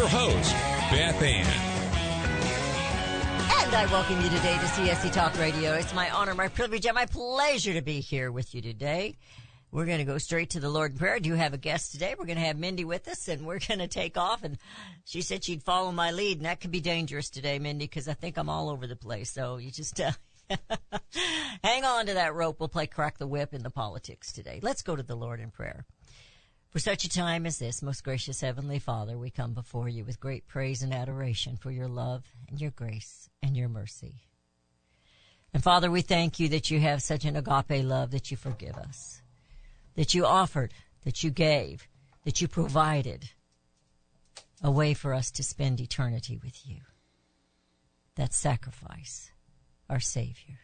your host, Beth Ann. And I welcome you today to CSC Talk Radio. It's my honor, my privilege, and my pleasure to be here with you today. We're going to go straight to the Lord in prayer. Do have a guest today. We're going to have Mindy with us, and we're going to take off. And she said she'd follow my lead, and that could be dangerous today, Mindy, because I think I'm all over the place. So you just uh, hang on to that rope. We'll play crack the whip in the politics today. Let's go to the Lord in prayer. For such a time as this, most gracious Heavenly Father, we come before you with great praise and adoration for your love and your grace and your mercy. And Father, we thank you that you have such an agape love that you forgive us, that you offered, that you gave, that you provided a way for us to spend eternity with you. That sacrifice, our Savior.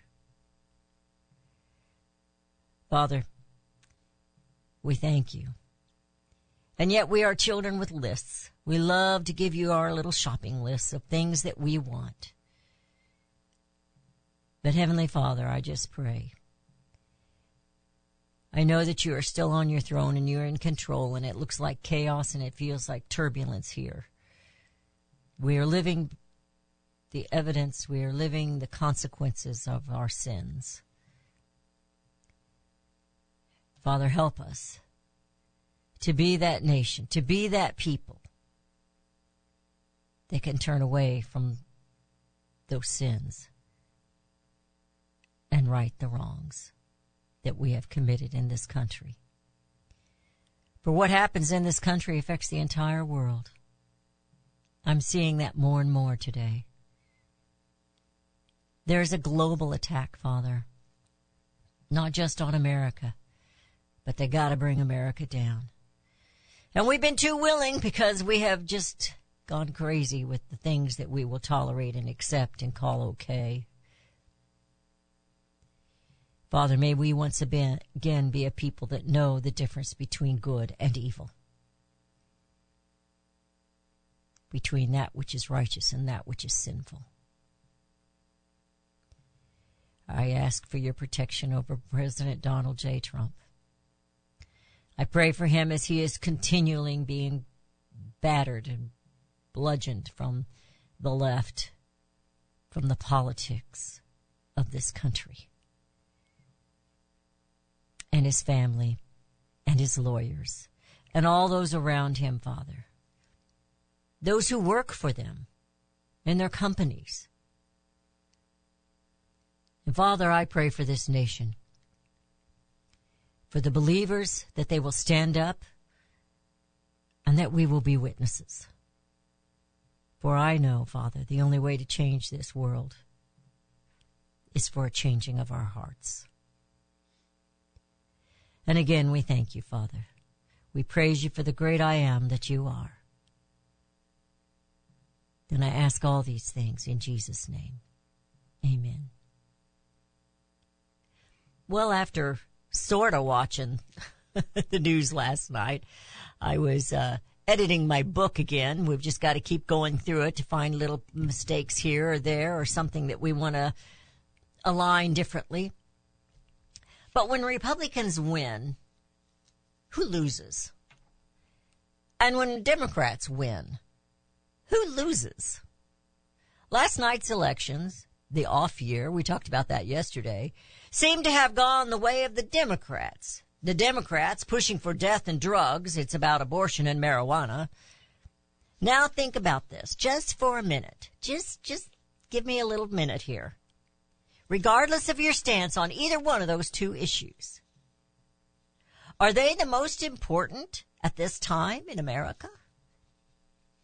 Father, we thank you. And yet we are children with lists. We love to give you our little shopping lists of things that we want. But Heavenly Father, I just pray. I know that you are still on your throne and you're in control and it looks like chaos and it feels like turbulence here. We are living the evidence, we are living the consequences of our sins. Father, help us to be that nation, to be that people that can turn away from those sins and right the wrongs that we have committed in this country. For what happens in this country affects the entire world. I'm seeing that more and more today. There is a global attack, Father, not just on America, but they gotta bring America down. And we've been too willing because we have just gone crazy with the things that we will tolerate and accept and call okay. Father, may we once again be a people that know the difference between good and evil. Between that which is righteous and that which is sinful. I ask for your protection over President Donald J. Trump. I pray for him as he is continually being battered and bludgeoned from the left, from the politics of this country, and his family, and his lawyers, and all those around him, Father. Those who work for them in their companies. And Father, I pray for this nation for the believers that they will stand up and that we will be witnesses. For I know, Father, the only way to change this world is for a changing of our hearts. And again, we thank you, Father. We praise you for the great I am that you are. And I ask all these things in Jesus' name. Amen. Well, after sort of watching the news last night. I was uh, editing my book again. We've just got to keep going through it to find little mistakes here or there or something that we want to align differently. But when Republicans win, who loses? And when Democrats win, who loses? Last night's elections, the off year, we talked about that yesterday, seem to have gone the way of the Democrats. The Democrats pushing for death and drugs. It's about abortion and marijuana. Now think about this just for a minute. Just, just give me a little minute here. Regardless of your stance on either one of those two issues, are they the most important at this time in America?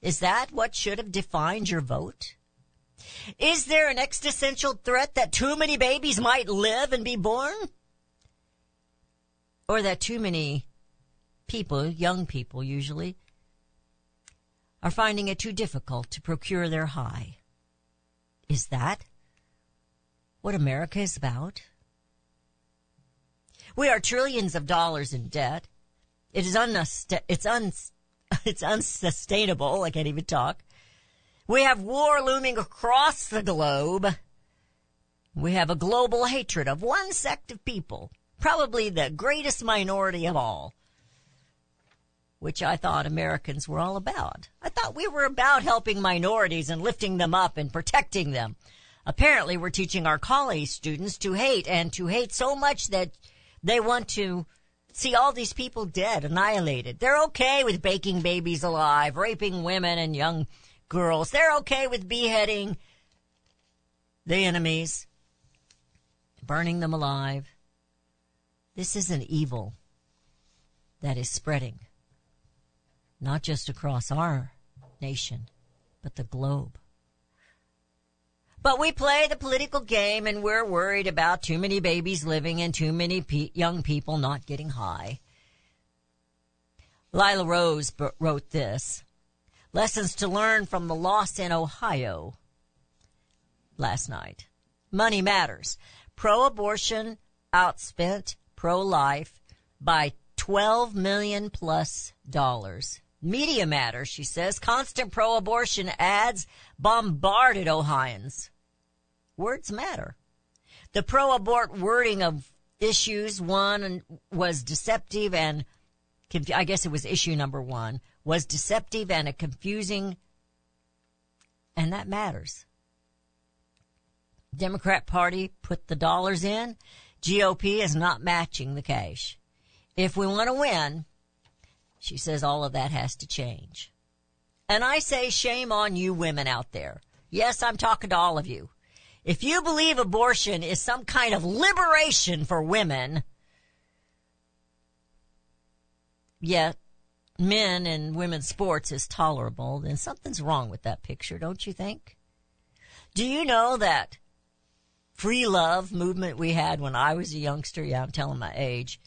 Is that what should have defined your vote? Is there an existential threat that too many babies might live and be born? Or that too many people, young people usually, are finding it too difficult to procure their high. Is that what America is about? We are trillions of dollars in debt. It is unust- it's un- it's unsustainable. I can't even talk. We have war looming across the globe. We have a global hatred of one sect of people, probably the greatest minority of all, which I thought Americans were all about. I thought we were about helping minorities and lifting them up and protecting them. Apparently, we're teaching our college students to hate and to hate so much that they want to see all these people dead, annihilated. They're okay with baking babies alive, raping women and young girls. They're okay with beheading the enemies, burning them alive. This is an evil that is spreading, not just across our nation, but the globe. But we play the political game and we're worried about too many babies living and too many pe- young people not getting high. Lila Rose b- wrote this. Lessons to learn from the loss in Ohio last night. Money matters. Pro-abortion outspent pro-life by 12 million plus dollars. Media matters, she says. Constant pro-abortion ads bombarded Ohioans. Words matter. The pro-abort wording of issues one was deceptive and I guess it was issue number one was deceptive and a confusing and that matters. Democrat Party put the dollars in. GOP is not matching the cash. If we want to win, she says all of that has to change. And I say shame on you women out there. Yes, I'm talking to all of you. If you believe abortion is some kind of liberation for women, yet men and women's sports is tolerable, then something's wrong with that picture, don't you think? Do you know that free love movement we had when I was a youngster, yeah, I'm telling my age,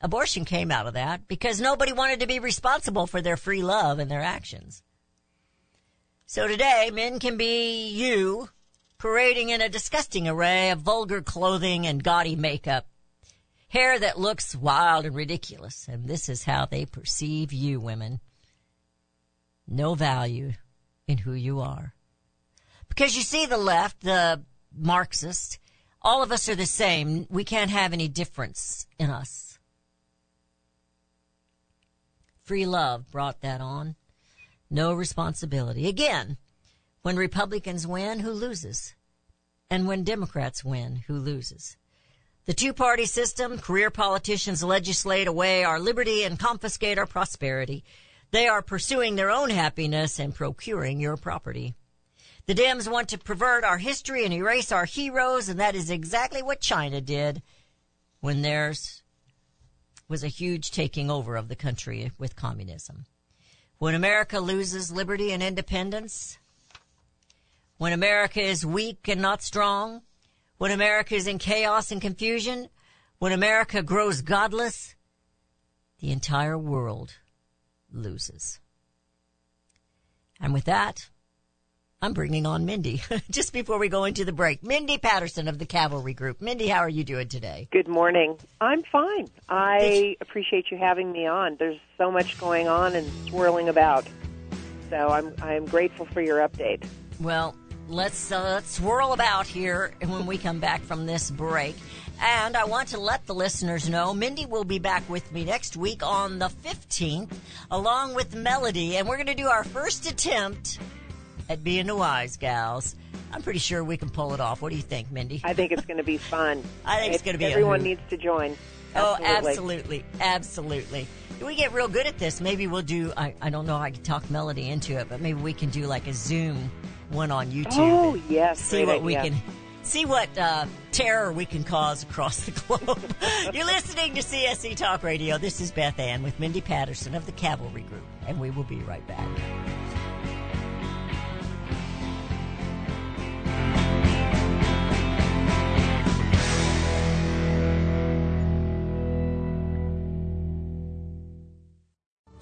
abortion came out of that because nobody wanted to be responsible for their free love and their actions. So today, men can be you, parading in a disgusting array of vulgar clothing and gaudy makeup, hair that looks wild and ridiculous, and this is how they perceive you women. No value in who you are. Because you see the left, the Marxist, all of us are the same. We can't have any difference in us. Free love brought that on. No responsibility. Again, when Republicans win, who loses? And when Democrats win, who loses? The two party system, career politicians legislate away our liberty and confiscate our prosperity. They are pursuing their own happiness and procuring your property. The Dems want to pervert our history and erase our heroes, and that is exactly what China did when theirs was a huge taking over of the country with communism. When America loses liberty and independence, when America is weak and not strong, when America is in chaos and confusion, when America grows godless, the entire world loses. And with that, I'm bringing on Mindy just before we go into the break. Mindy Patterson of the Cavalry Group. Mindy, how are you doing today? Good morning. I'm fine. I appreciate you having me on. There's so much going on and swirling about. So I'm I'm grateful for your update. Well, let's uh, let's swirl about here when we come back from this break. And I want to let the listeners know Mindy will be back with me next week on the 15th, along with Melody, and we're going to do our first attempt at being the wise gals. I'm pretty sure we can pull it off. What do you think, Mindy? I think it's going to be fun. I think it's It- gonna be Everyone needs to join. Oh, absolutely, absolutely. If we get real good at this, maybe we'll do. I, I don't know. I can talk Melody into it, but maybe we can do like a Zoom one on YouTube. Oh yes. see what we can see what uh, terror we can cause across the globe. You're listening to CSC Talk Radio. This is Beth Ann with Mindy Patterson of the Cavalry Group, and we will be right back.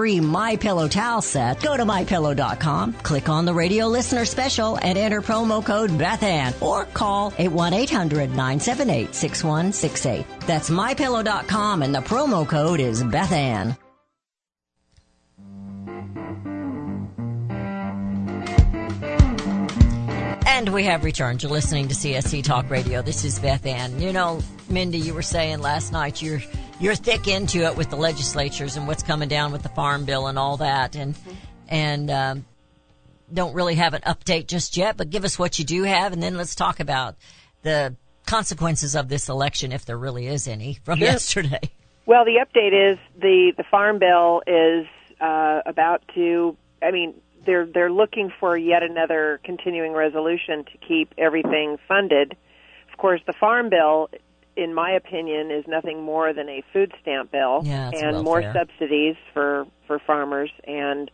My Pillow towel set, go to mypillow.com, click on the radio listener special and enter promo code BethAnn or call 818-978-6168. That's mypillow.com and the promo code is BethAnn. And we have returned. You're listening to CSC Talk Radio. This is Beth Ann. You know, Mindy, you were saying last night you're you're thick into it with the legislatures and what's coming down with the farm bill and all that, and and um, don't really have an update just yet. But give us what you do have, and then let's talk about the consequences of this election, if there really is any, from Sure. yesterday. Well, the update is the the farm bill is uh, about to. I mean, they're they're looking for yet another continuing resolution to keep everything funded. Of course, the farm bill, in my opinion, is nothing more than a food stamp bill Yeah, and more subsidies for for farmers. And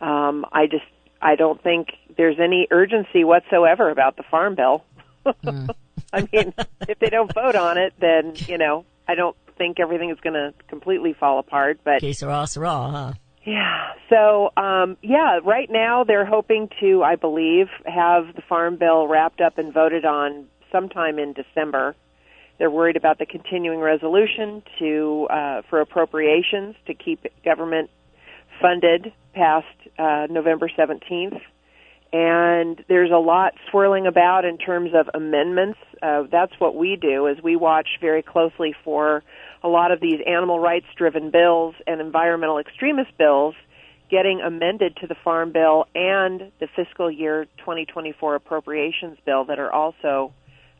um, I just I don't think there's any urgency whatsoever about the farm bill. Hmm. I mean, if they don't vote on it, then you know I don't think everything is going to completely fall apart. But Que sera, sera, huh? yeah, so um, yeah, right now they're hoping to, I believe, have the farm bill wrapped up and voted on sometime in December. They're worried about the continuing resolution to uh, for appropriations to keep government funded past uh, November seventeenth. And there's a lot swirling about in terms of amendments. Uh, that's what we do is we watch very closely for a lot of these animal rights driven bills and environmental extremist bills getting amended to the farm bill and the fiscal year 2024 appropriations bill that are also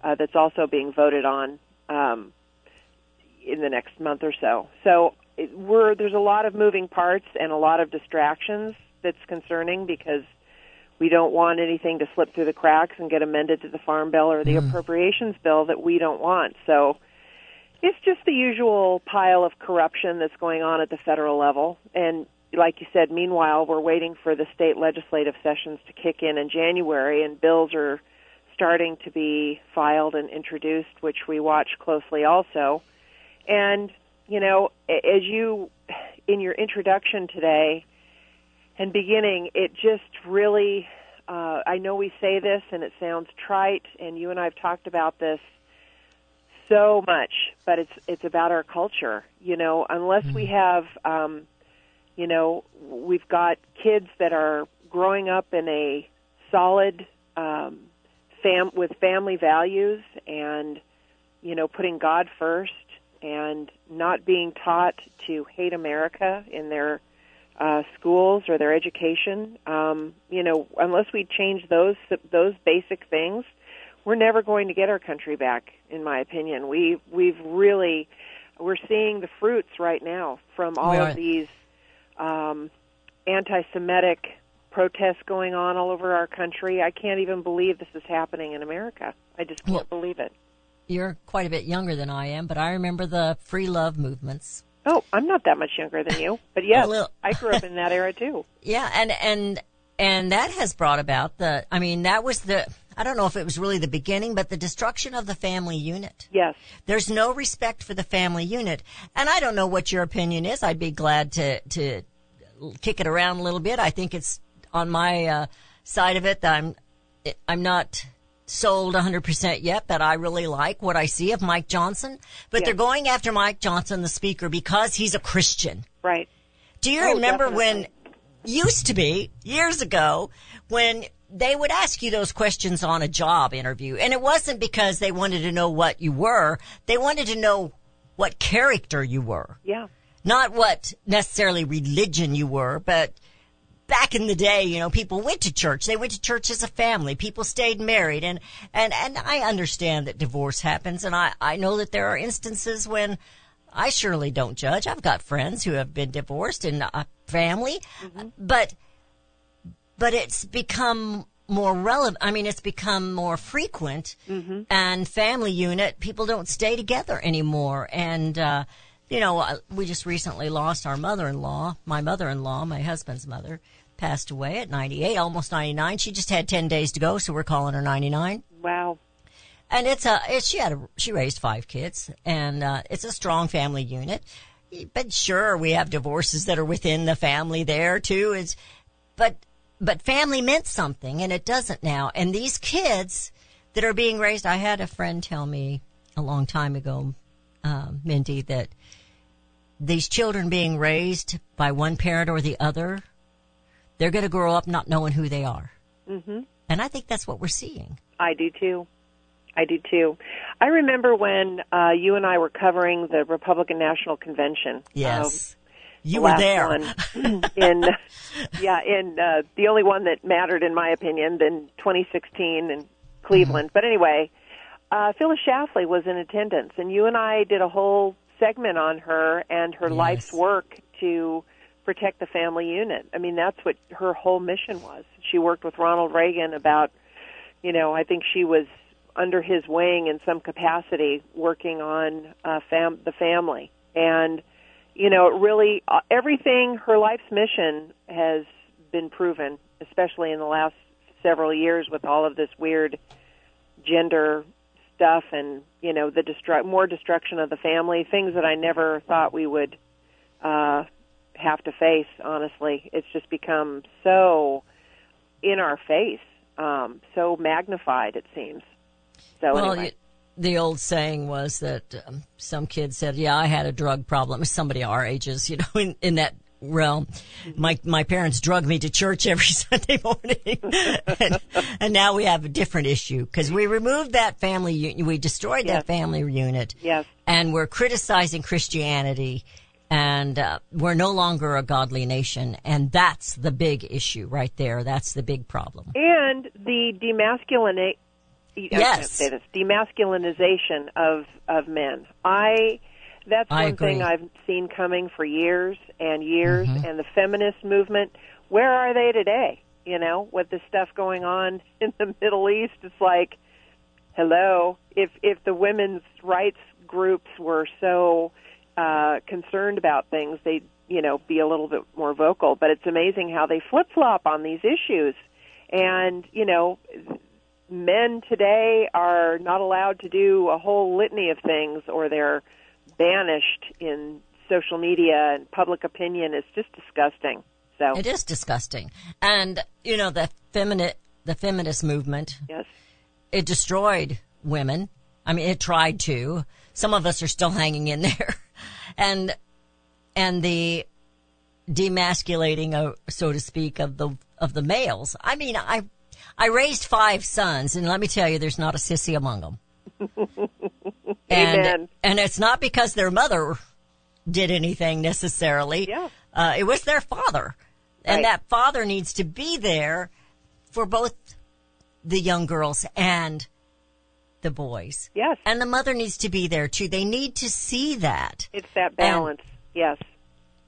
uh, that's also being voted on um, in the next month or so. So it, we're there's a lot of moving parts and a lot of distractions that's concerning because we don't want anything to slip through the cracks and get amended to the farm bill or the appropriations bill that we don't want. So It's just the usual pile of corruption that's going on at the federal level. And like you said, meanwhile, we're waiting for the state legislative sessions to kick in in January, and bills are starting to be filed and introduced, which we watch closely also. And, you know, as you, in your introduction today and beginning, it just really, uh, I know we say this and it sounds trite, and you and I have talked about this so much, but it's it's about our culture. You know, unless we have, um, you know, we've got kids that are growing up in a solid um, fam with family values and you know putting God first and not being taught to hate America in their uh, schools or their education. Um, you know, unless we change those those basic things, we're never going to get our country back. In my opinion, we we've really we're seeing the fruits right now from all of these um, anti-Semitic protests going on all over our country. I can't even believe this is happening in America. I just can't Well- believe it. You're quite a bit younger than I am, but I remember the free love movements. Oh, I'm not that much younger than you, but yes, I grew up in that era too. Yeah, and and and that has brought about the. I mean, that was the. I don't know if it was really the beginning, but the destruction of the family unit. Yes. There's no respect for the family unit, and I don't know what your opinion is. I'd be glad to to kick it around a little bit. I think it's on my uh, side of it that I'm I'm not sold 100% yet, but I really like what I see of Mike Johnson. But Yeah. they're going after Mike Johnson, the speaker, because he's a Christian. Right. Do you Oh, remember definitely. when used to be years ago when they would ask you those questions on a job interview and it wasn't because they wanted to know what you were, they wanted to know what character you were. Yeah. Not what necessarily religion you were, but back in the day, you know, people went to church. They went to church as a family. People stayed married and, and, and I understand that divorce happens and I, I know that there are instances when I surely don't judge. I've got friends who have been divorced in a family, but, but it's become more relevant. I mean, it's become more frequent and family unit, people don't stay together anymore. And, uh, you know, uh, we just recently lost our mother-in-law. My mother-in-law, my husband's mother, passed away at 98, almost 99. She just had 10 days to go, so we're calling her 99 Wow. and it's a it, she had a she raised five kids and uh, it's a strong family unit but sure we have divorces that are within the family there too it's but but family meant something and it doesn't now and these kids that are being raised i had a friend tell me a long time ago um, mindy that these children being raised by one parent or the other they're going to grow up not knowing who they are mm-hmm. and i think that's what we're seeing I do too. I do too. I remember when uh, you and I were covering the Republican National Convention. yes Um, you the were there in yeah in uh, the only one that mattered in my opinion in 2016 in Cleveland. But anyway, uh, Phyllis Schlafly was in attendance, and you and I did a whole segment on her and her Yes. life's work to protect the family unit. I mean, that's what her whole mission was. She worked with Ronald Reagan about, you know, I think she was under his wing in some capacity working on uh, fam- the family and you know, really uh, everything her life's mission has been proven, especially in the last several years with all of this weird gender stuff and you know the destru- more destruction of the family, things that I never thought we would uh, have to face. Honestly, it's just become so in our face, um, so magnified. It seems. So Well, anyway. you, the old saying was that um, some kids said, "Yeah, I had a drug problem." Somebody our ages, you know, in, in that realm. My my parents drug me to church every Sunday morning, and, and now we have a different issue because we removed that family, u- we destroyed Yes. that family unit, yes. and we're criticizing Christianity. And uh, we're no longer a godly nation, and that's the big issue right there. That's the big problem. and the demasculinate Yes. say this demasculinization of of men. I that's I one agree. thing I've seen coming for years and years Mm-hmm. and the feminist movement where are they today? You know, with the stuff going on in the Middle East, it's like hello, if if the women's rights groups were so uh, concerned about things, they'd you know be a little bit more vocal. But it's amazing how they flip flop on these issues, and you know. Men today are not allowed to do a whole litany of things, or they're banished in social media and public opinion. It's just disgusting. So It is disgusting. And, you know, the feminine, the feminist movement, yes, it destroyed women. I mean, it tried to. Some of us are still hanging in there. And, and the demasculating, uh, so to speak, of the, of the males. I mean, I, I raised five sons and let me tell you, there's not a sissy among them. and, Amen. and it's not because their mother did anything necessarily. Yeah. Uh, it was their father. And Right. that father needs to be there for both the young girls and the boys. yes, And the mother needs to be there too. They need to see that. it's that balance. yes,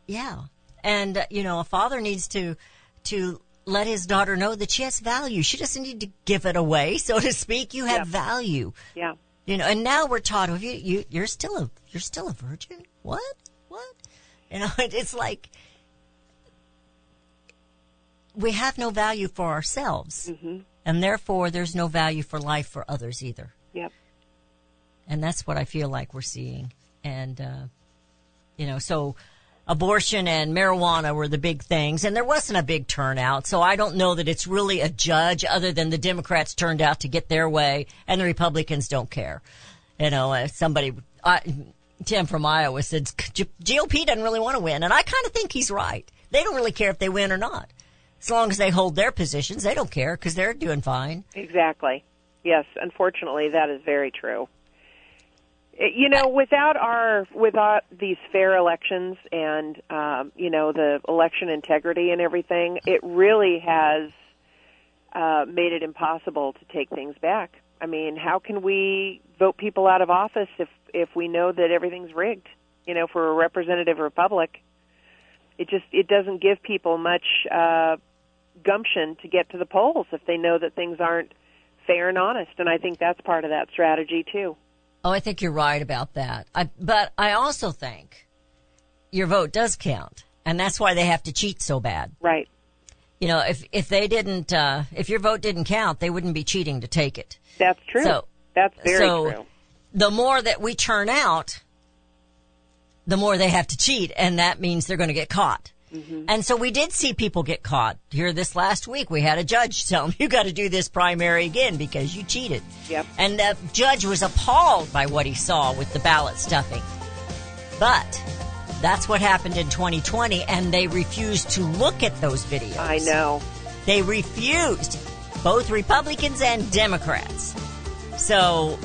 Yeah. And, uh, you know, a father needs to, to let his daughter know that she has value. She doesn't need to give it away, so to speak. You have Yeah. value. yeah, You know, and now we're taught, oh, you, you, you're still a, you're still a virgin? What? What? You know, it, it's like, we have no value for ourselves. And therefore, there's no value for life for others either. Yep. And that's what I feel like we're seeing. And, uh, you know, so abortion and marijuana were the big things and there wasn't a big turnout. So I don't know that it's really a judge other than the Democrats turned out to get their way and the Republicans don't care. You know, somebody, uh, Tim from Iowa said GOP doesn't really want to win. And I kind of think he's right. They don't really care if they win or not. As long as they hold their positions, they don't care because they're doing fine. Exactly. Yes, unfortunately, that is very true. You know, without our without these fair elections and um, you know the election integrity and everything, it really has uh, made it impossible to take things back. I mean, how can we vote people out of office if if we know that everything's rigged? You know, for a representative republic, it just it doesn't give people much uh, gumption to get to the polls if they know that things aren't fair and honest. And I think that's part of that strategy too. Oh, I think you're right about that. I, but I also think your vote does count. And that's why they have to cheat so bad. Right. You know, if, if they didn't, uh, if your vote didn't count, they wouldn't be cheating to take it. That's true. So- that's very so true. the more that we turn out, the more they have to cheat. And that means they're going to get caught. Mm-hmm. And so we did see people get caught here this last week. We had a judge tell them, you got to do this primary again because you cheated. Yep. And the judge was appalled by what he saw with the ballot stuffing. But that's what happened in 2020 and they refused to look at those videos. I know. They refused, both Republicans and Democrats. So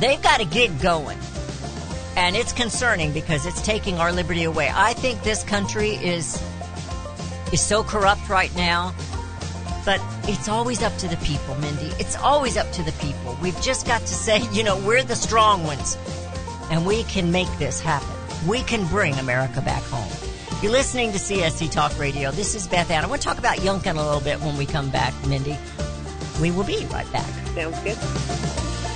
they've got a gig going. And it's concerning because it's taking our liberty away. I think this country is is so corrupt right now. But it's always up to the people, Mindy. It's always up to the people. We've just got to say, you know, we're the strong ones. And we can make this happen. We can bring America back home. You're listening to CSC Talk Radio. This is Beth Ann. I want to talk about Youngkin a little bit when we come back, Mindy. We will be right back. Sounds good.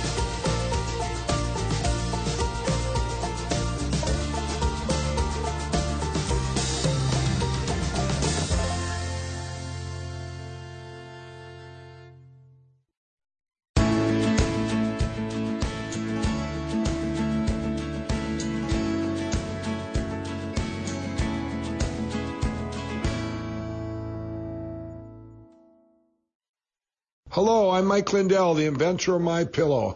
Hello, I'm Mike Lindell, the inventor of My Pillow.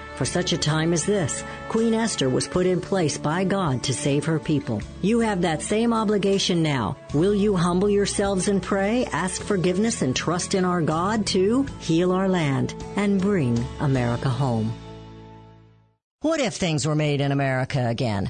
For such a time as this, Queen Esther was put in place by God to save her people. You have that same obligation now. Will you humble yourselves and pray, ask forgiveness, and trust in our God to heal our land and bring America home? What if things were made in America again?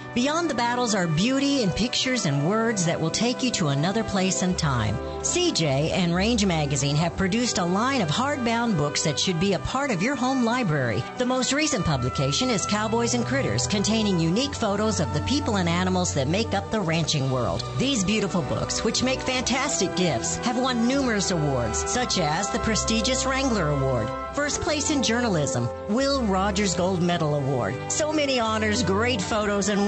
Beyond the battles are beauty and pictures and words that will take you to another place and time. CJ and Range Magazine have produced a line of hardbound books that should be a part of your home library. The most recent publication is Cowboys and Critters, containing unique photos of the people and animals that make up the ranching world. These beautiful books, which make fantastic gifts, have won numerous awards, such as the prestigious Wrangler Award, First Place in Journalism, Will Rogers Gold Medal Award. So many honors, great photos, and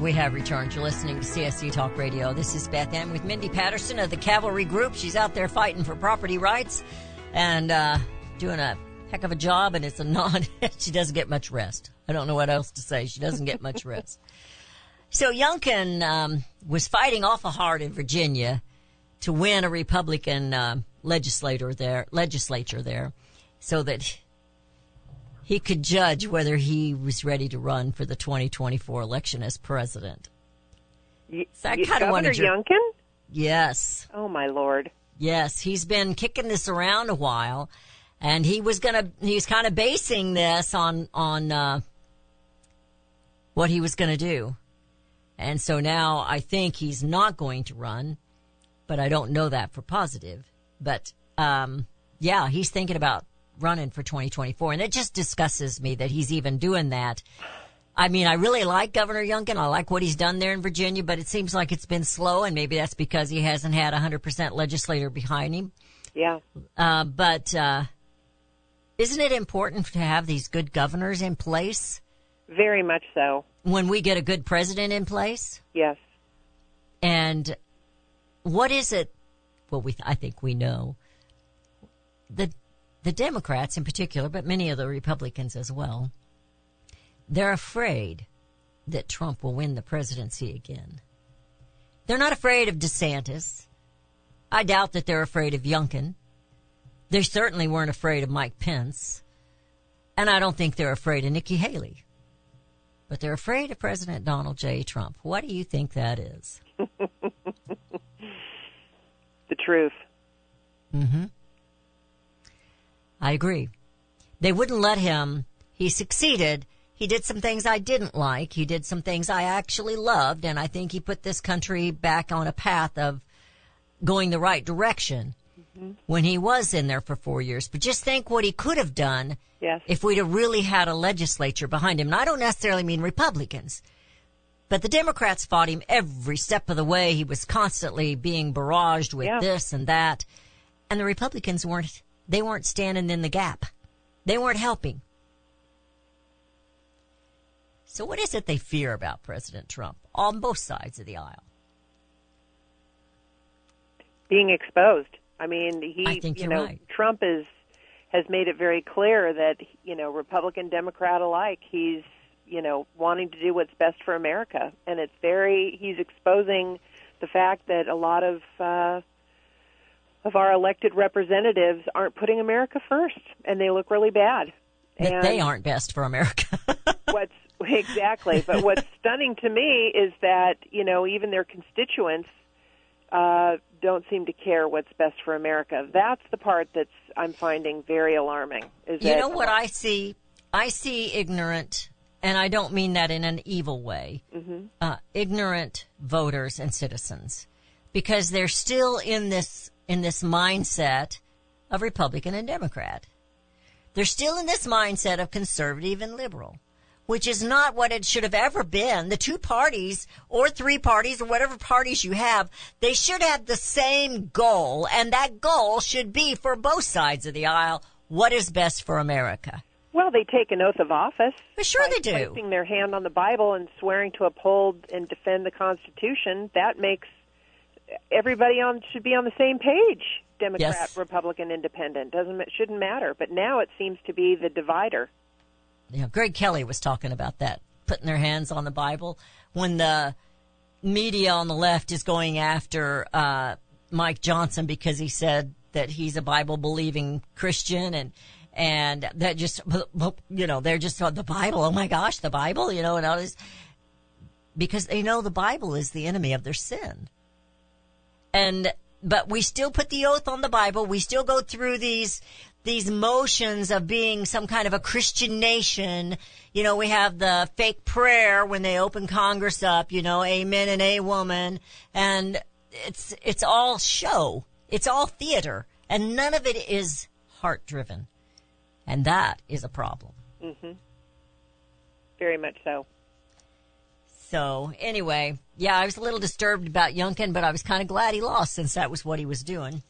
We have returned. You're listening to CSC Talk Radio. This is Beth Ann with Mindy Patterson of the Cavalry Group. She's out there fighting for property rights and uh, doing a heck of a job, and it's a non. she doesn't get much rest. I don't know what else to say. She doesn't get much rest. So Youngkin um, was fighting awful hard in Virginia to win a Republican uh, legislator there, legislature there, so that he could judge whether he was ready to run for the 2024 election as president. So I Governor wanted your- Youngkin? Yes. Oh my lord. Yes, he's been kicking this around a while, and he was gonna. He's kind of basing this on on uh, what he was gonna do, and so now I think he's not going to run, but I don't know that for positive. But um, yeah, he's thinking about running for 2024, and it just disgusts me that he's even doing that. I mean, I really like Governor Youngkin. I like what he's done there in Virginia, but it seems like it's been slow, and maybe that's because he hasn't had 100% legislator behind him. Yeah. Uh, but uh, isn't it important to have these good governors in place Very much so. when we get a good president in place? Yes. And what is it? Well, we I think we know the the Democrats in particular, but many of the Republicans as well. They're afraid that Trump will win the presidency again. They're not afraid of DeSantis. I doubt that they're afraid of Youngkin. They certainly weren't afraid of Mike Pence. And I don't think they're afraid of Nikki Haley. But they're afraid of President Donald J. Trump. What do you think that is? The truth. Mm-hmm. I agree. They wouldn't let him. He succeeded. He did some things I didn't like. He did some things I actually loved. And I think he put this country back on a path of going the right direction mm-hmm. when he was in there for four years. But just think what he could have done Yes. if we'd have really had a legislature behind him. And I don't necessarily mean Republicans, but the Democrats fought him every step of the way. He was constantly being barraged with Yeah. this and that. And the Republicans weren't, they weren't standing in the gap. They weren't helping. So what is it they fear about President Trump on both sides of the aisle? being exposed. I mean, he, I you know, right. Trump is has made it very clear that you know, Republican, Democrat alike, he's you know wanting to do what's best for America, and it's very he's exposing the fact that a lot of uh, of our elected representatives aren't putting America first, and they look really bad. That and they aren't best for America. what's exactly but what's stunning to me is that you know even their constituents uh don't seem to care what's best for america that's the part that's i'm finding very alarming is You that know what I see? I see ignorant, and I don't mean that in an evil way, uh, ignorant voters and citizens, because they're still in this in this mindset of Republican and Democrat. They're still in this mindset of conservative and liberal, which is not what it should have ever been. The two parties or three parties or whatever parties you have, they should have the same goal, and that goal should be for both sides of the aisle. What is best for America? well they take an oath of office Well, sure they do. placing their hand on the bible and swearing to uphold and defend the constitution that makes everybody on should be on the same page democrat Yes. republican independent doesn't it shouldn't matter but now it seems to be the divider know, Greg Kelly was talking about that, putting their hands on the Bible when the media on the left is going after uh, Mike Johnson because he said that he's a Bible believing Christian and and that just you know they're just on the Bible. Oh my gosh, the Bible, you know, and all this because they know the Bible is the enemy of their sin. And but we still put the oath on the Bible. We still go through these these motions of being some kind of a Christian nation. You know, we have the fake prayer when they open Congress up, you know, amen and a woman. And it's, it's all show. It's all theater. And none of it is heart driven. And that is a problem. Mm-hmm. very much so So anyway, yeah, I was a little disturbed about Youngkin, but I was kind of glad he lost since that was what he was doing.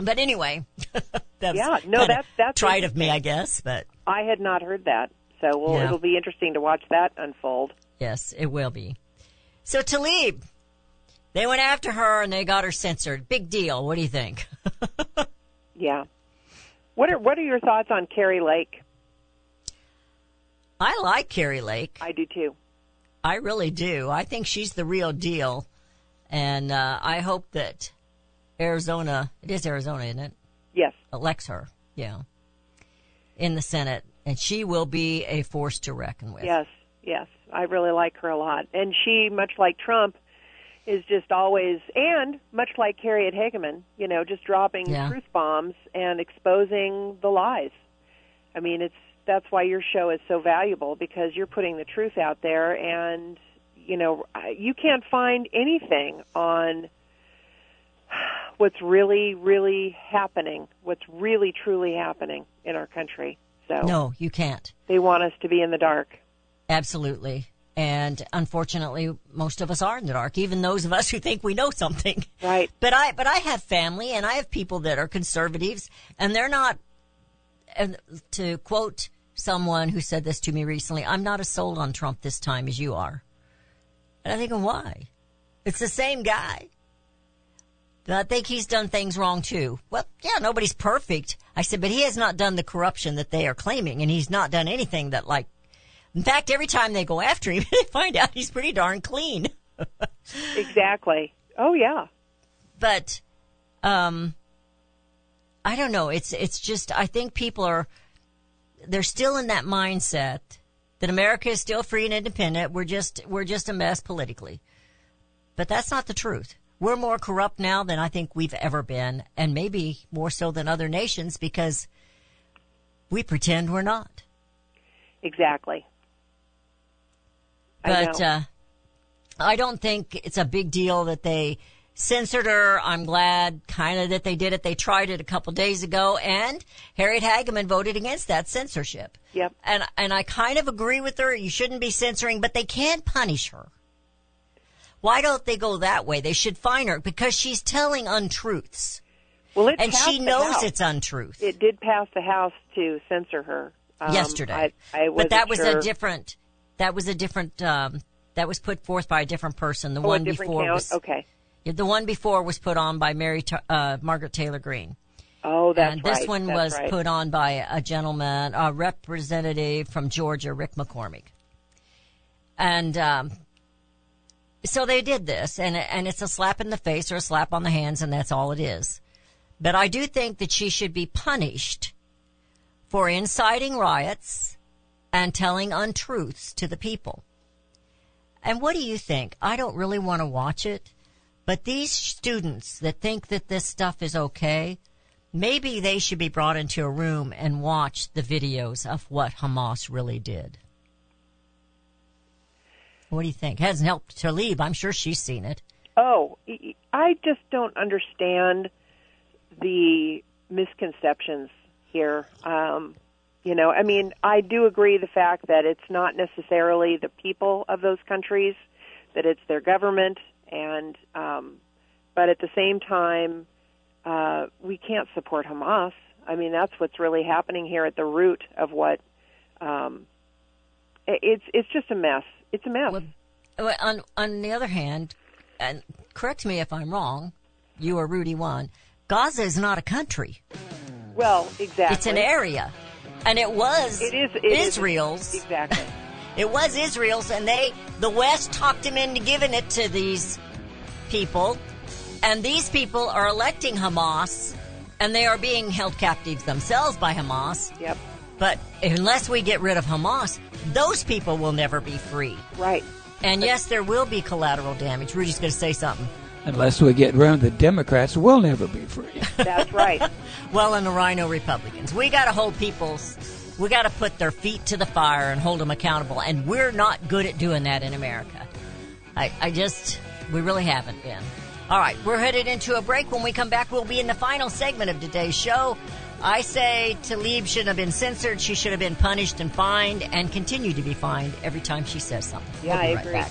But anyway, that was Yeah, no, that's- that's tried of me, I guess. But I had not heard that. So well, Yeah. it'll be interesting to watch that unfold. yes, it will be. So Tlaib, they went after her and they got her censored. Big deal. What do you think? Yeah. What are what are your thoughts on Kari Lake? I like Kari Lake. I do too. I really do. I think she's the real deal, and uh, I hope that Arizona. It is Arizona, isn't it? Yes. elects her, yeah, in the Senate, and she will be a force to reckon with. Yes. Yes. I really like her a lot. And she, much like Trump, is just always and much like Harriet Hageman, you know, just dropping Yeah. truth bombs and exposing the lies. I mean, it's that's why your show is so valuable because you're putting the truth out there and you know, you can't find anything on what's really really happening, what's really truly happening in our country. So No, you can't. they want us to be in the dark. Absolutely. And unfortunately, most of us are in the dark, even those of us who think we know something. Right. But I, but I have family and I have people that are conservatives and they're not, and to quote someone who said this to me recently, I'm not as sold on Trump this time as you are. And I'm thinking, why? It's the same guy. I think he's done things wrong too. Well, yeah, nobody's perfect. I said, but he has not done the corruption that they are claiming and he's not done anything that like, in fact, every time they go after him, they find out he's pretty darn clean. Exactly. Oh yeah. but um, I don't know. It's it's just I think people are they're still in that mindset that America is still free and independent. We're just we're just a mess politically, but that's not the truth. We're more corrupt now than I think we've ever been, and maybe more so than other nations because we pretend we're not. Exactly. I But know. uh, I don't think it's a big deal that they censored her. I'm glad kind of that they did it. They tried it a couple days ago and Harriet Hageman voted against that censorship. Yep. And, and I kind of agree with her. You shouldn't be censoring, but they can't punish her. Why don't they go that way? They should fine her because she's telling untruths. well, it And she knows it's untruth. It did pass the House to censor her um, yesterday. I, I but that was sure. a different, that was a different, um, that was put forth by a different person. The Oh, one before count? was, okay. The one before was put on by Mary uh, Margaret Taylor Greene. Oh, that's and right. this one That's was right. put on by a gentleman, a representative from Georgia, Rick McCormick. And um, so they did this, and and it's a slap in the face or a slap on the hands, and that's all it is. But I do think that she should be punished for inciting riots and telling untruths to the people. And what do you think? I don't really want to watch it, but these students that think that this stuff is okay, maybe they should be brought into a room and watch the videos of what Hamas really did. What do you think? Hasn't helped Tlaib. I'm sure she's seen it. Oh, I just don't understand the misconceptions here. Um, you know, I mean, I do agree the fact that it's not necessarily the people of those countries, that it's their government, and um, but at the same time, uh, we can't support Hamas. I mean, that's what's really happening here at the root of what. Um, it's it's just a mess. It's a mess. Well, on on the other hand, and correct me if I'm wrong, you or Rudy one, Gaza is not a country. Well, exactly. It's an area. And it was It is it is- Israel's. exactly. It was Israel's, and they, the West, talked him into giving it to these people. And these people are electing Hamas, and they are being held captives themselves by Hamas. Yep. But unless we get rid of Hamas, those people will never be free. Right. And yes, there will be collateral damage. Rudy's going to say something. Unless we get rid of the Democrats, we'll never be free. That's right. Well, and the RINO Republicans. We got to hold people's, we got to put their feet to the fire and hold them accountable. And we're not good at doing that in America. I, I just, we really haven't been. All right, we're headed into a break. When we come back, we'll be in the final segment of today's show. I say Tlaib shouldn't have been censored. She should have been punished and fined and continue to be fined every time she says something. Yeah, We'll I right agree. back.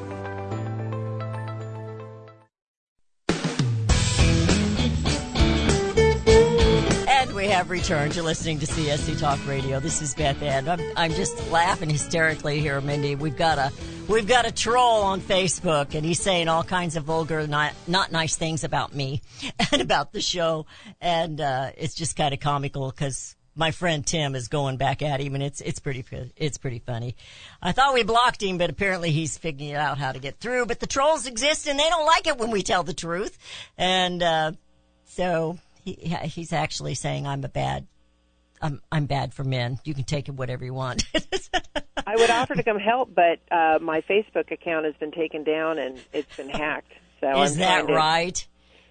Returned. You're listening to CSC Talk Radio. This is Beth Ann. I'm, I'm just laughing hysterically here, Mindy. We've got a we've got a troll on Facebook, and he's saying all kinds of vulgar, not not nice things about me and about the show, and uh, it's just kind of comical because my friend Tim is going back at him, and it's it's pretty it's pretty funny. I thought we blocked him, but apparently he's figuring out how to get through. But the trolls exist, and they don't like it when we tell the truth, and uh, so he, he's actually saying I'm a bad. I'm I'm bad for men. You can take it whatever you want. I would offer to come help, but uh, my Facebook account has been taken down and it's been hacked. So Is I'm that right?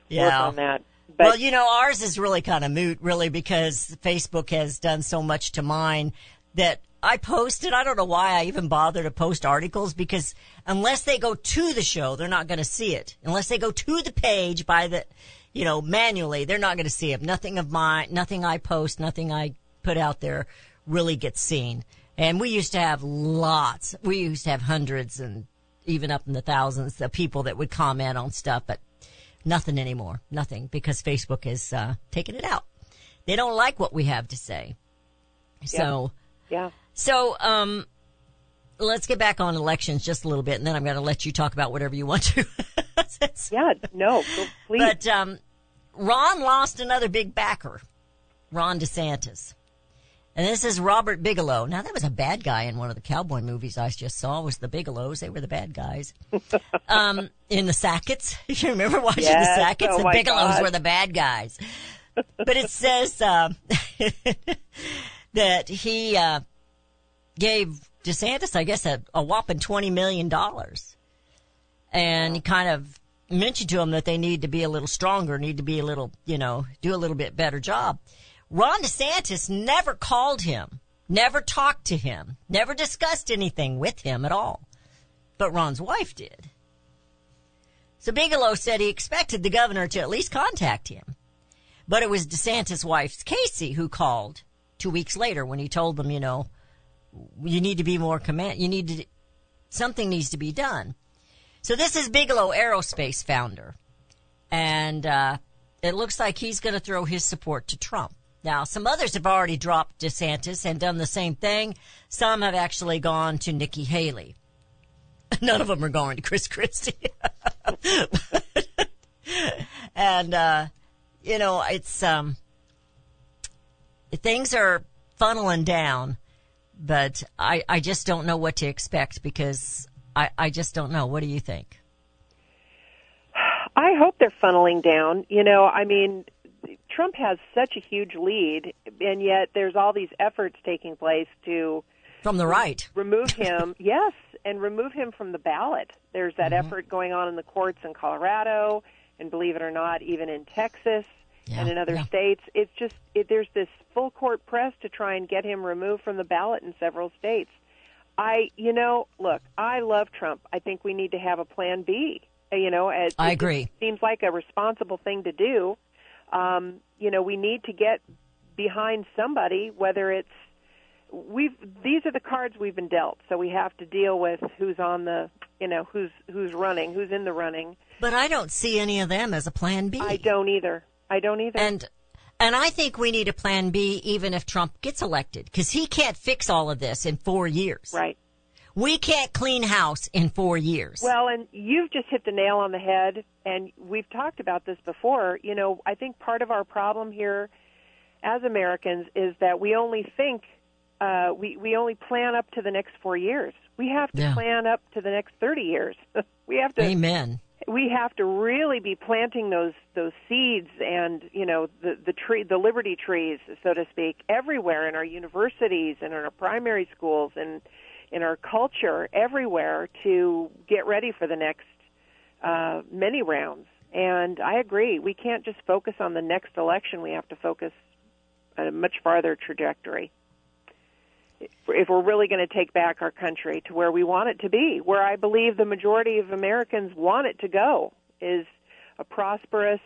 Yeah. on that. But well, you know, ours is really kind of moot, really, because Facebook has done so much to mine that I posted. I don't know why I even bother to post articles because unless they go to the show, they're not going to see it. Unless they go to the page by the, you know, manually, they're not going to see it. Nothing of mine, nothing I post, nothing I put out there really gets seen. And we used to have lots. We used to have hundreds and even up in the thousands of people that would comment on stuff, but nothing anymore. Nothing because Facebook is uh, taken it out. They don't like what we have to say. So, yeah. so um, let's get back on elections just a little bit, and then I'm going to let you talk about whatever you want to. yeah, no, please. But um, Ron lost another big backer, Ron DeSantis. And this is Robert Bigelow. Now that was a bad guy in one of the cowboy movies I just saw. Was the Bigelows? They were the bad guys. um, in the Sacketts, you remember watching Yes, the Sacketts? oh the Bigelows God. were the bad guys. but it says uh, that he uh, gave DeSantis, I guess, a, a whopping twenty million dollars, and he kind of mentioned to him that they need to be a little stronger, need to be a little, you know, do a little bit better job. Ron DeSantis never called him, never talked to him, never discussed anything with him at all. But Ron's wife did. So Bigelow said he expected the governor to at least contact him. But it was DeSantis' wife, Casey, who called two weeks later when he told them, you know, you need to be more command, you need to, something needs to be done. So this is Bigelow Aerospace founder. And, uh, it looks like he's going to throw his support to Trump. Now, some others have already dropped DeSantis and done the same thing. Some have actually gone to Nikki Haley. None of them are going to Chris Christie. and, uh, you know, it's, um, things are funneling down, but I, I just don't know what to expect because I, I just don't know. What do you think? I hope they're funneling down. You know, I mean, Trump has such a huge lead, and yet there's all these efforts taking place to From the right. remove him. yes, and remove him from the ballot. There's that Mm-hmm. effort going on in the courts in Colorado, and believe it or not, even in Texas and in other yeah. states. It's just it, there's this full court press to try and get him removed from the ballot in several states. I, you know, look, I love Trump. I think we need to have a plan B. uh, You know, as I it agree. seems like a responsible thing to do. Um, you know, we need to get behind somebody, whether it's we've these are the cards we've been dealt, so we have to deal with who's on the you know who's who's running, who's in the running. But I don't see any of them as a plan B. I don't either. I don't either. And and I think we need a plan B even if Trump gets elected because he can't fix all of this in four years. Right. We can't clean house in four years. Well, and you've just hit the nail on the head, and we've talked about this before. You know, I think part of our problem here as Americans is that we only think, uh, we, we only plan up to the next four years. We have to Yeah. plan up to the next 30 years. we have to. Amen. We have to really be planting those those seeds and you know the the tree the liberty trees so to speak everywhere in our universities and in our primary schools and in our culture everywhere to get ready for the next uh, many rounds. And I agree we can't just focus on the next election. We have to focus on a much farther trajectory if we're really going to take back our country to where we want it to be, where I believe the majority of Americans want it to go, is a prosperous,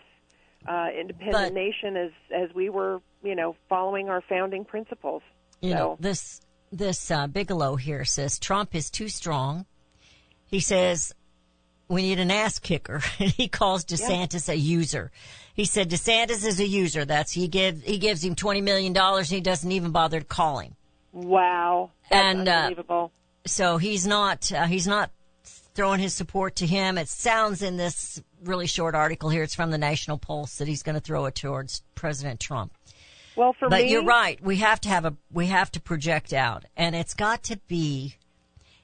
uh, independent But- nation as as we were, you know, following our founding principles. You so, know, this this uh, Bigelow here says Trump is too strong. He says we need an ass kicker. and he calls DeSantis a user. He said DeSantis is a user. That's he gives he gives him twenty million dollars and he doesn't even bother to call him. Wow, that's And, uh, unbelievable. So he's not uh, he's not throwing his support to him. It sounds in this really short article here. It's from the National Pulse that he's going to throw it towards President Trump. well, for but me, you're right. We have to have a we have to project out, and it's got to be.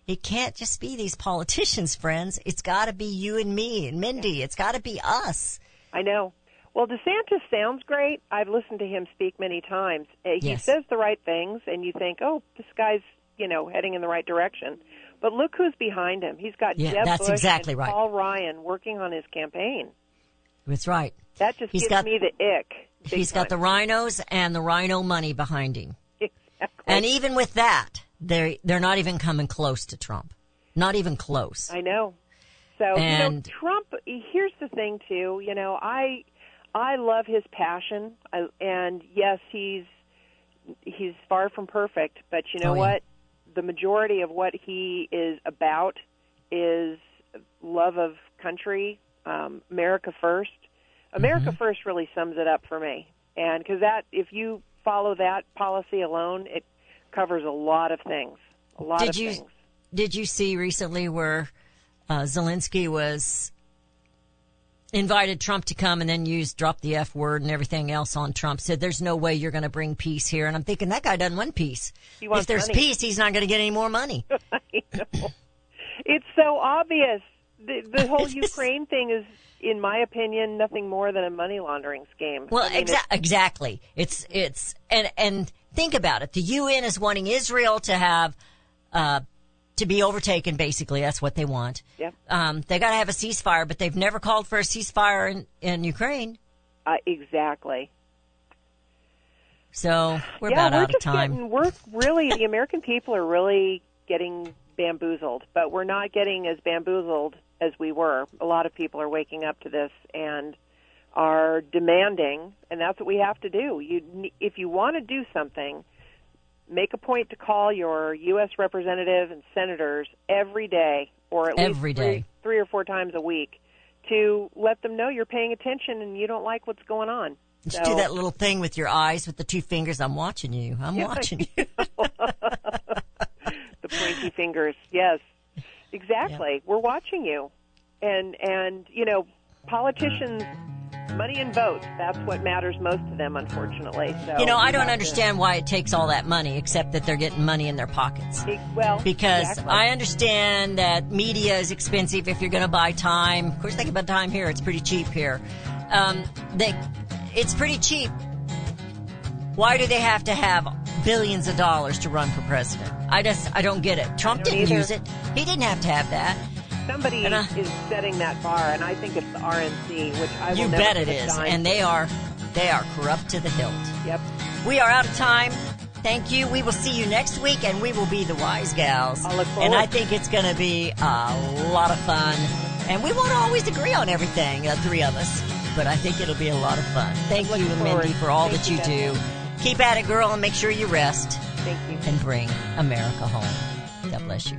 It can't just be these politicians, friends. It's got to be you and me and Mindy. It's got to be us. I know. Well, DeSantis sounds great. I've listened to him speak many times. Uh, He Yes. says the right things, and you think, oh, this guy's you know heading in the right direction. But look who's behind him. He's got Yeah, Jeb that's Bush exactly and right. Paul Ryan working on his campaign. That's right. That just He's gives got- me the ick. He's got the RINOs and the RINO money behind him, exactly. and even with that, they they're not even coming close to Trump. Not even close. I know. So you know, And- Trump. Here's the thing, too. You know, I I love his passion, I, and yes, he's he's far from perfect. But you know Oh, yeah. what? The majority of what he is about is love of country, um, America 1st America Mm-hmm. first really sums it up for me, and because that, if you follow that policy alone, it covers a lot of things. A lot Did of you things. did you see recently where uh, Zelensky was invited Trump to come and then used drop the F word and everything else on Trump? Said there's no way you're going to bring peace here, and I'm thinking that guy doesn't want peace. If there's money. peace, he's not going to get any more money. It's so obvious. The, the whole Ukraine thing is, in my opinion, nothing more than a money laundering scheme. Well, I mean, exa- exactly. It's it's and and think about it. The UN is wanting Israel to have uh, to be overtaken. Basically, that's what they want. Yep. Um, they got to have a ceasefire, but they've never called for a ceasefire in in Ukraine. Uh, exactly. So we're yeah, about we're out of time. getting. We're really the American people are really getting bamboozled, but we're not getting as bamboozled as we were. A lot of people are waking up to this and are demanding, and that's what we have to do. You, if you want to do something, make a point to call your U.S. representative and senators every day, or at Every least day. three, three or four times a week, to let them know you're paying attention and you don't like what's going on. Just So- do that little thing with your eyes with the two fingers. I'm watching you. I'm Yeah, watching you. the pointy fingers. Yes, exactly. We're watching you, and and you know, politicians, money and votes. That's what matters most to them, unfortunately. So You know, I don't have to- understand why it takes all that money, except that they're getting money in their pockets. Well, Because exactly. I understand that media is expensive if you're going to buy time. Of course, think about time here; it's pretty cheap here. Um, they, it's pretty cheap. Why do they have to have billions of dollars to run for president? I just, I don't get it. Trump didn't either. use it. He didn't have to have that. Somebody I- is setting that bar, and I think it's the RNC, which I will You never bet it dime and they are, they are corrupt to the hilt. Yep. We are out of time. Thank you. We will see you next week, and we will be the wise gals. I look and. I think it's going to be a lot of fun. And we won't always agree on everything, the three of us, but I think it'll be a lot of fun. Thank you, looking Mindy, for all Thank that you you, do. Keep at it, girl, and make sure you rest Thank you. and bring America home. God bless you.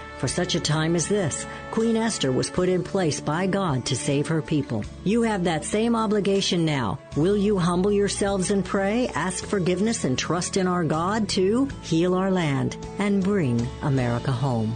For such a time as this, Queen Esther was put in place by God to save her people. You have that same obligation now. Will you humble yourselves and pray, ask forgiveness, and trust in our God to heal our land and bring America home?